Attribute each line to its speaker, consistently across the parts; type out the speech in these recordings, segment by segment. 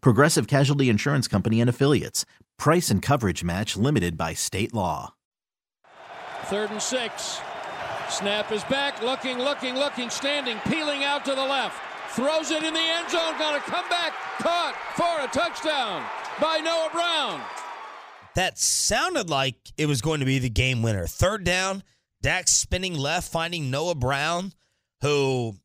Speaker 1: Progressive Casualty Insurance Company and Affiliates. Price and coverage match limited by state law.
Speaker 2: Third and six. Snap is back, looking, looking, looking, standing, peeling out to the left. Throws it in the end zone, gonna come back, caught for a touchdown by Noah Brown.
Speaker 3: That sounded like it was going to be the game winner. Third down, Dak spinning left, finding Noah Brown, who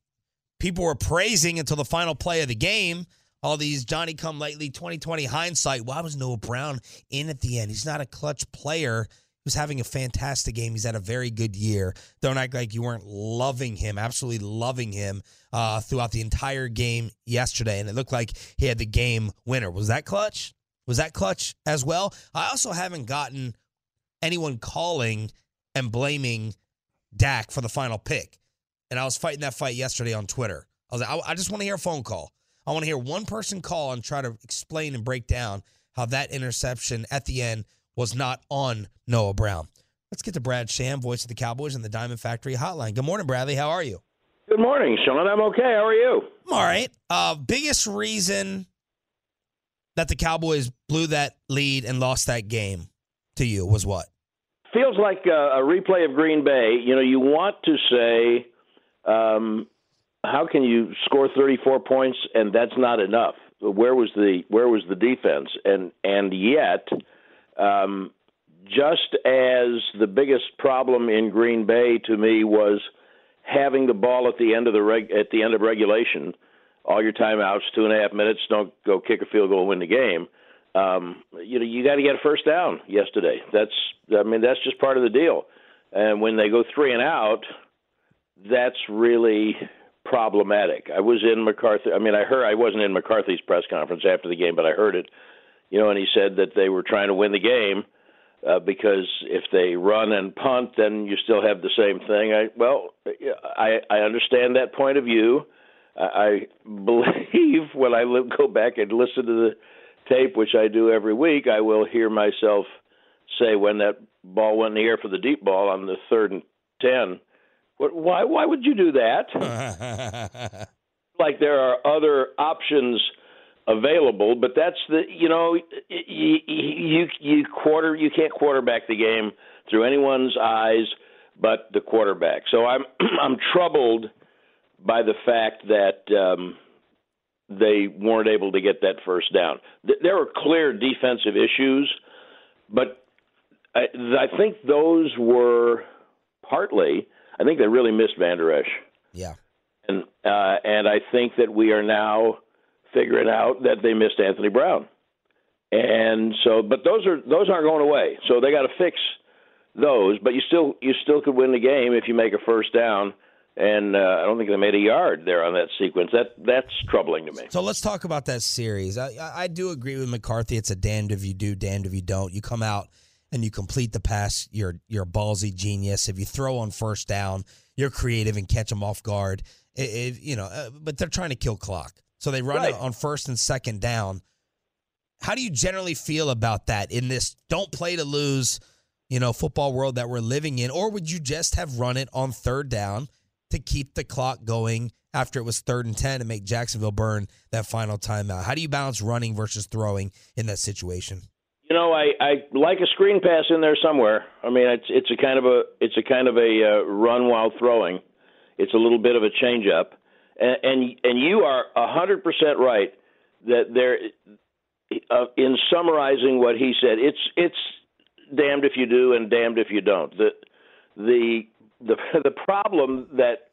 Speaker 3: people were praising until the final play of the game. All these Johnny come lately 2020 hindsight. Why was Noah Brown in at the end? He's not a clutch player. He was having a fantastic game. He's had a very good year. Don't act like you weren't loving him, absolutely loving him uh, throughout the entire game yesterday. And it looked like he had the game winner. Was that clutch? Was that clutch as well? I also haven't gotten anyone calling and blaming Dak for the final pick. And I was fighting that fight yesterday on Twitter. I was like, I, I just want to hear a phone call. I want to hear one person call and try to explain and break down how that interception at the end was not on Noah Brown. Let's get to Brad Sham, voice of the Cowboys and the Diamond Factory Hotline. Good morning, Bradley. How are you?
Speaker 4: Good morning, Sean. I'm okay. How are you?
Speaker 3: I'm all right. Uh, biggest reason that the Cowboys blew that lead and lost that game to you was what?
Speaker 4: Feels like a, a replay of Green Bay. You know, you want to say, um, how can you score 34 points and that's not enough? Where was the where was the defense? And and yet, um, just as the biggest problem in Green Bay to me was having the ball at the end of the reg, at the end of regulation, all your timeouts, two and a half minutes, don't go kick a field goal win the game. Um, you know, you got to get a first down yesterday. That's, I mean, that's just part of the deal. And when they go three and out, that's really problematic. I was in McCarthy. I mean, I heard I wasn't in McCarthy's press conference after the game, but I heard it. You know, and he said that they were trying to win the game uh, because if they run and punt, then you still have the same thing. I well, I I understand that point of view. I, I believe when I go back and listen to the tape, which I do every week, I will hear myself say when that ball went in the air for the deep ball on the third and ten. Why? Why would you do that? like there are other options available, but that's the you know you you you quarter you can't quarterback the game through anyone's eyes but the quarterback. So I'm I'm troubled by the fact that um, they weren't able to get that first down. There were clear defensive issues, but I, I think those were partly. I think they really missed Vander Esch.
Speaker 3: Yeah,
Speaker 4: and uh, and I think that we are now figuring out that they missed Anthony Brown. And so, but those are those aren't going away. So they got to fix those. But you still you still could win the game if you make a first down. And uh, I don't think they made a yard there on that sequence. That that's troubling to me.
Speaker 3: So let's talk about that series. I, I do agree with McCarthy. It's a damned if you do, damned if you don't. You come out and you complete the pass. You're you're a ballsy genius. If you throw on first down, you're creative and catch them off guard. If, you know, uh, but they're trying to kill clock. So they run right. it on first and second down. How do you generally feel about that in this don't play to lose, you know, football world that we're living in? Or would you just have run it on third down to keep the clock going after it was third and 10 and make Jacksonville burn that final timeout? How do you balance running versus throwing in that situation?
Speaker 4: You know, I, I like a screen pass in there somewhere. I mean, it's it's a kind of a it's a kind of a uh, run while throwing. It's a little bit of a change up and and, and you are hundred percent right that there uh, in summarizing what he said, it's it's damned if you do and damned if you don't. The the the the problem that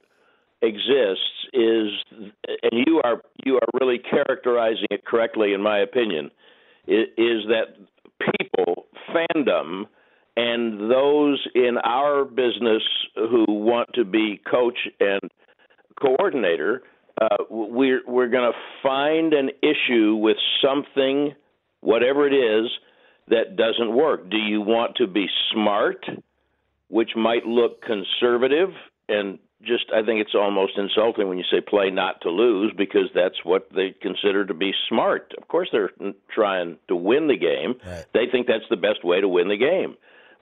Speaker 4: exists is, and you are you are really characterizing it correctly, in my opinion, is, is that people fandom and those in our business who want to be coach and coordinator, uh, we're we're going to find an issue with something, whatever it is, that doesn't work. Do you want to be smart, which might look conservative and just I think it's almost insulting when you say play not to lose because that's what they consider to be smart. Of course they're trying to win the game. Right. They think that's the best way to win the game.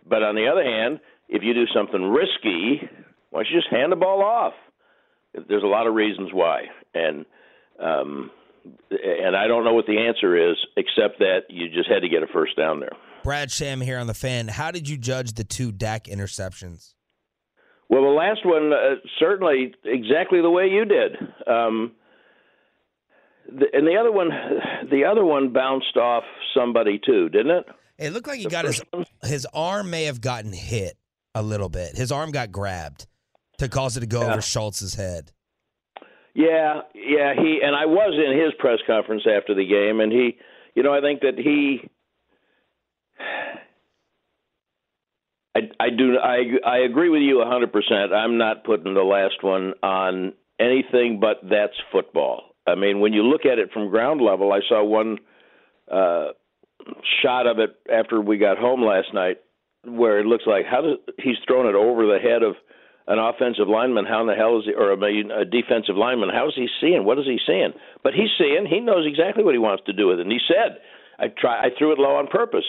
Speaker 4: But on the other hand, if you do something risky, why don't you just hand the ball off? There's a lot of reasons why, and um, and I don't know what the answer is, except that you just had to get a first down there.
Speaker 3: Brad Sham here on the fan. How did you judge the two Dak interceptions?
Speaker 4: Well, the last one uh, certainly exactly the way you did. Um, the, and the other one, the other one bounced off somebody too, didn't it?
Speaker 3: It looked like he the got his one? his arm may have gotten hit a little bit. His arm got grabbed to cause it to go yeah. over Schultz's head.
Speaker 4: Yeah, yeah, he and I was in his press conference after the game, and he, you know, I think that he, I, I do, I, I agree with you a hundred percent. I'm not putting the last one on anything but that's football. I mean, when you look at it from ground level, I saw one uh, shot of it after we got home last night, where it looks like how does he's thrown it over the head of an offensive lineman, how in the hell is he, or a, a defensive lineman, how is he seeing? What is he seeing? But he's seeing. He knows exactly what he wants to do with it. And he said, "I try. I threw it low on purpose."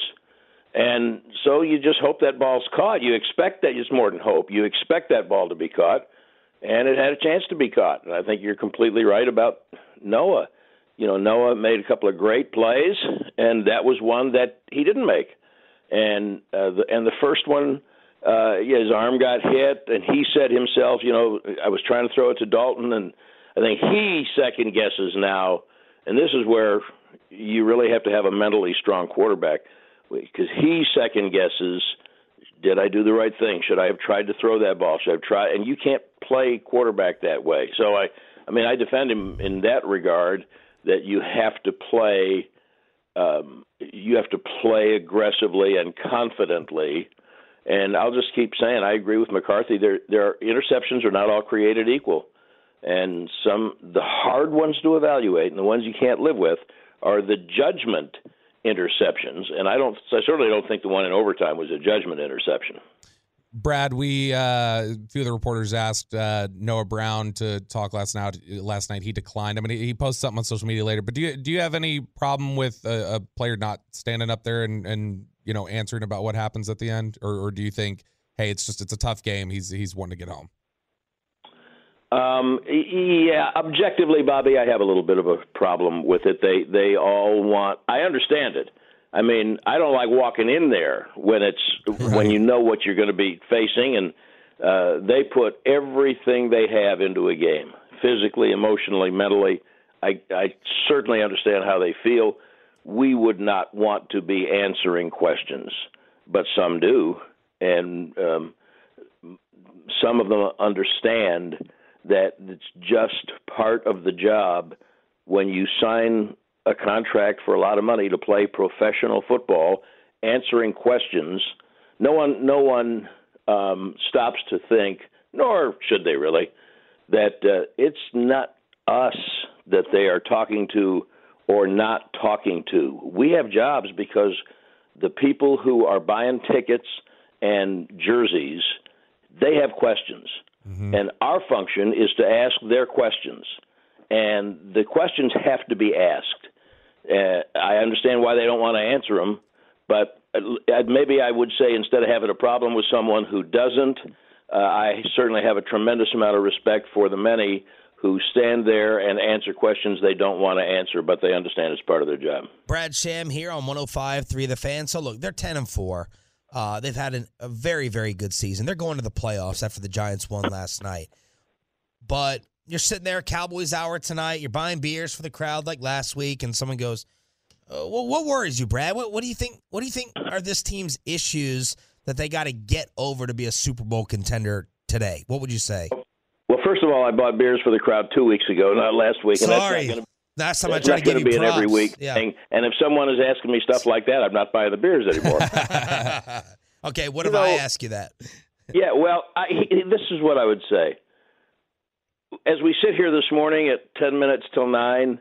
Speaker 4: And so you just hope that ball's caught. You expect that. It's more than hope. You expect that ball to be caught, and it had a chance to be caught. And I think you're completely right about Noah. You know, Noah made a couple of great plays, and that was one that he didn't make. And uh, the, and the first one uh, his arm got hit, and he said himself, you know, I was trying to throw it to Dalton, and I think he second guesses now, and this is where you really have to have a mentally strong quarterback because he second guesses. Did I do the right thing? Should I have tried to throw that ball? Should I have tried? And you can't play quarterback that way. So I, I mean, I defend him in that regard that you have to play, um, you have to play aggressively and confidently and I'll just keep saying I agree with McCarthy. There, there are interceptions are not all created equal, and some the hard ones to evaluate and the ones you can't live with are the judgment interceptions. And I don't, I certainly don't think the one in overtime was a judgment interception.
Speaker 5: Brad, we uh, a few of the reporters asked uh, Noah Brown to talk last night. Last night he declined. I mean, he, posted something on social media later. But do you do you have any problem with a, a player not standing up there and, and you know, answering about what happens at the end, or, or do you think, hey, it's just it's a tough game. He's he's wanting to get home.
Speaker 4: Um, yeah, objectively, Bobby, I have a little bit of a problem with it. They they all want. I understand it. I mean, I don't like walking in there when it's right. when you know what you're going to be facing, and uh, they put everything they have into a game, physically, emotionally, mentally. I I certainly understand how they feel we would not want to be answering questions, but some do, and um, some of them understand that it's just part of the job when you sign a contract for a lot of money to play professional football, answering questions. No one, no one um, stops to think, nor should they really, that uh, it's not us that they are talking to or not talking to. We have jobs because the people who are buying tickets and jerseys, they have questions. Mm-hmm. And our function is to ask their questions. And the questions have to be asked. Uh, I understand why they don't want to answer them, but uh, maybe I would say instead of having a problem with someone who doesn't, uh, I certainly have a tremendous amount of respect for the many who stand there and answer questions they don't want to answer, but they understand it's part of their job.
Speaker 3: Brad Sham here on 105 3 The Fan. So, look, they're 10 and 4. Uh, they've had an, a very, very good season. They're going to the playoffs after the Giants won last night. But you're sitting there, Cowboys hour tonight. You're buying beers for the crowd like last week, and someone goes, Uh, well, what worries you, Brad? What, what do you think? What do you think are this team's issues that they got to get over to be a Super Bowl contender today? What would you say?
Speaker 4: Well, first of all, I bought beers for the crowd two weeks ago, not last week. And
Speaker 3: Sorry.
Speaker 4: that's not gonna,
Speaker 3: Last time I
Speaker 4: that's
Speaker 3: tried
Speaker 4: not
Speaker 3: to
Speaker 4: going
Speaker 3: give you
Speaker 4: be an every week
Speaker 3: Yeah.
Speaker 4: thing. And if someone is asking me stuff like that, I'm not buying the beers anymore.
Speaker 3: okay, what
Speaker 4: You
Speaker 3: if I ask you that?
Speaker 4: Yeah, well, I, this is what I would say. As we sit here this morning at 10 minutes till 9,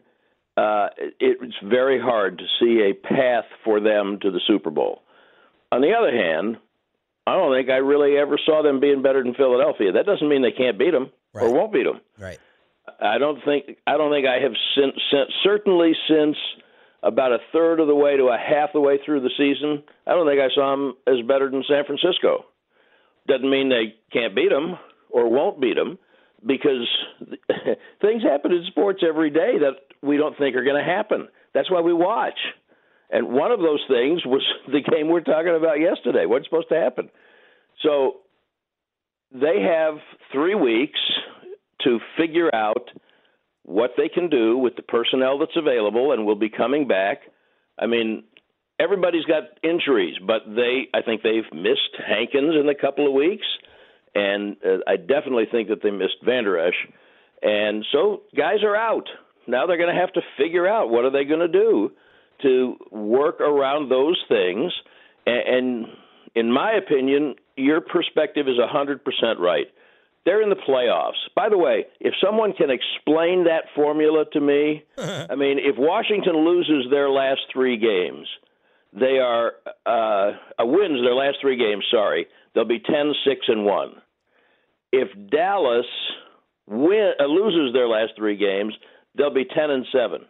Speaker 4: uh, it, it's very hard to see a path for them to the Super Bowl. On the other hand, I don't think I really ever saw them being better than Philadelphia. That doesn't mean they can't beat them or won't beat them.
Speaker 3: Right.
Speaker 4: I don't think I don't think I have since, since certainly since about a third of the way to a half the way through the season. I don't think I saw them as better than San Francisco. Doesn't mean they can't beat them or won't beat them because things happen in sports every day that we don't think are going to happen. That's why we watch. And one of those things was the game we're talking about yesterday. What's supposed to happen? So they have three weeks to figure out what they can do with the personnel that's available and will be coming back. I mean, everybody's got injuries, but they I think they've missed Hankins in a couple of weeks, and uh, I definitely think that they missed Vander Esch. And so guys are out. Now they're going to have to figure out what are they going to do to work around those things. And, and in my opinion, your perspective is 100% right. They're in the playoffs. By the way, if someone can explain that formula to me, I mean, if Washington loses their last three games, they are uh, uh, wins their last three games. Sorry, they'll be 10, 6, and one. If Dallas win, uh, loses their last three games, they'll be 10 and seven.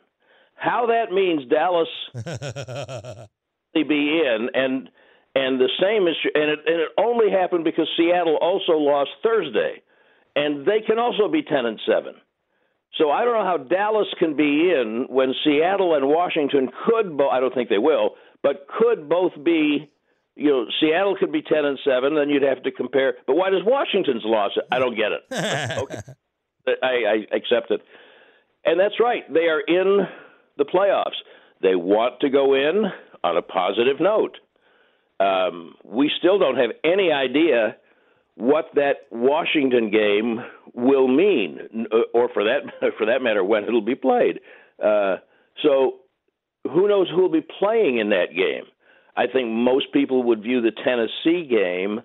Speaker 4: How that means Dallas be in and and the same is and it and it only happened because Seattle also lost Thursday and they can also be 10 and 7. So I don't know how Dallas can be in when Seattle and Washington could bo- I don't think they will, but could both be you know, Seattle could be 10 and 7, then you'd have to compare. But why does Washington's loss? I don't get it. okay. I, I accept it. And that's right. They are in the playoffs. They want to go in on a positive note. Um, we still don't have any idea what that Washington game will mean, or for that for that matter, when it'll be played. Uh, so, who knows who will be playing in that game? I think most people would view the Tennessee game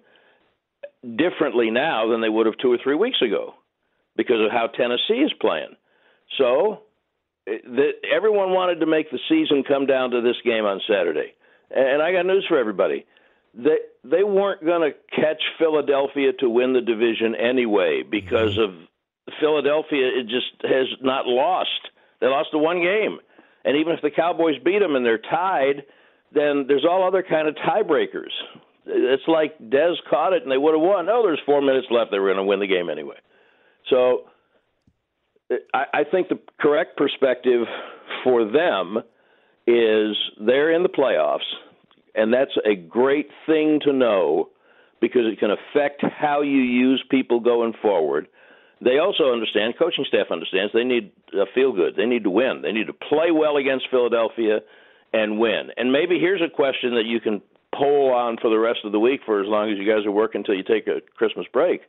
Speaker 4: differently now than they would have two or three weeks ago because of how Tennessee is playing. So, the, everyone wanted to make the season come down to this game on Saturday. And I got news for everybody. They they weren't going to catch Philadelphia to win the division anyway because mm-hmm. of Philadelphia it just has not lost. They lost the one game. And even if the Cowboys beat them and they're tied, then there's all other kind of tiebreakers. It's like Dez caught it and they would have won. Oh, there's 4 minutes left. They were going to win the game anyway. So I, I think the correct perspective for them is they're in the playoffs, and that's a great thing to know because it can affect how you use people going forward. They also understand, coaching staff understands, they need a feel good. They need to win. They need to play well against Philadelphia and win. And maybe here's a question that you can poll on for the rest of the week for as long as you guys are working until you take a Christmas break.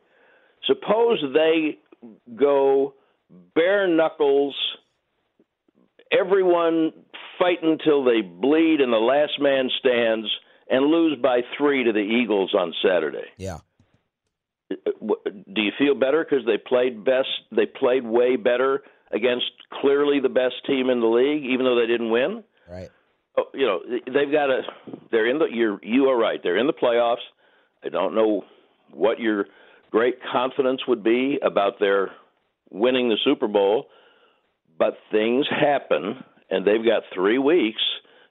Speaker 4: Suppose they go bare knuckles, everyone fighting until they bleed and the last man stands, and lose by three to the Eagles on Saturday.
Speaker 3: Yeah.
Speaker 4: Do you feel better because they played best? They played way better against clearly the best team in the league, even though they didn't win.
Speaker 3: Right.
Speaker 4: Oh, you know they've got a. They're in the. You're you are right. They're in the playoffs. I don't know what your great confidence would be about their winning the Super Bowl, but things happen, and they've got three weeks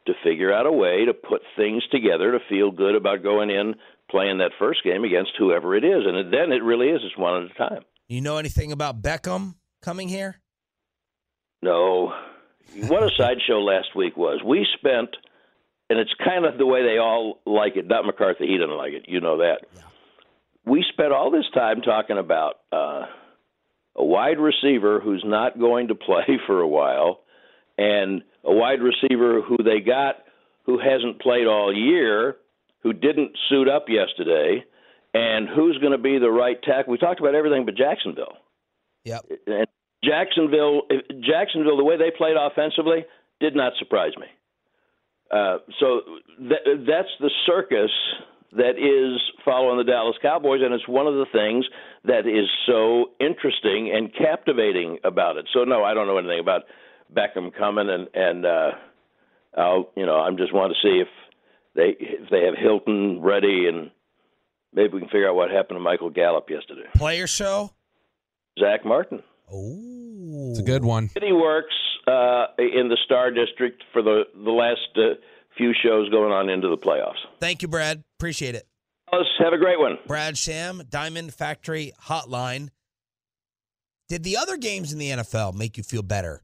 Speaker 4: to figure out a way to put things together to feel good about going in playing that first game against whoever it is, and then it really is just one at a time.
Speaker 3: You know anything about Beckham coming here?
Speaker 4: No. What a sideshow last week was. We spent, and it's kind of the way they all like it. Not McCarthy, he didn't like it. You know that. We spent all this time talking about uh, a wide receiver who's not going to play for a while, and a wide receiver who they got who hasn't played all year, who didn't suit up yesterday, and who's going to be the right tackle. We talked about everything but Jacksonville.
Speaker 3: Yep.
Speaker 4: And Jacksonville, Jacksonville, the way they played offensively did not surprise me. Uh, so th- that's the circus that is following the Dallas Cowboys, and it's one of the things that is so interesting and captivating about it. So no, I don't know anything about Beckham coming, and and uh, I'll you know I'm just want to see if they if they have Hilton ready, and maybe we can figure out what happened to Michael Gallup yesterday.
Speaker 3: Player show.
Speaker 4: Zach Martin.
Speaker 3: Oh,
Speaker 5: It's a good one.
Speaker 4: He works uh, in the Star District for the the last uh, few shows going on into the playoffs.
Speaker 3: Thank you, Brad. Appreciate it.
Speaker 4: Let's have a great one.
Speaker 3: Brad Sham, Diamond Factory Hotline. Did the other games in the NFL make you feel better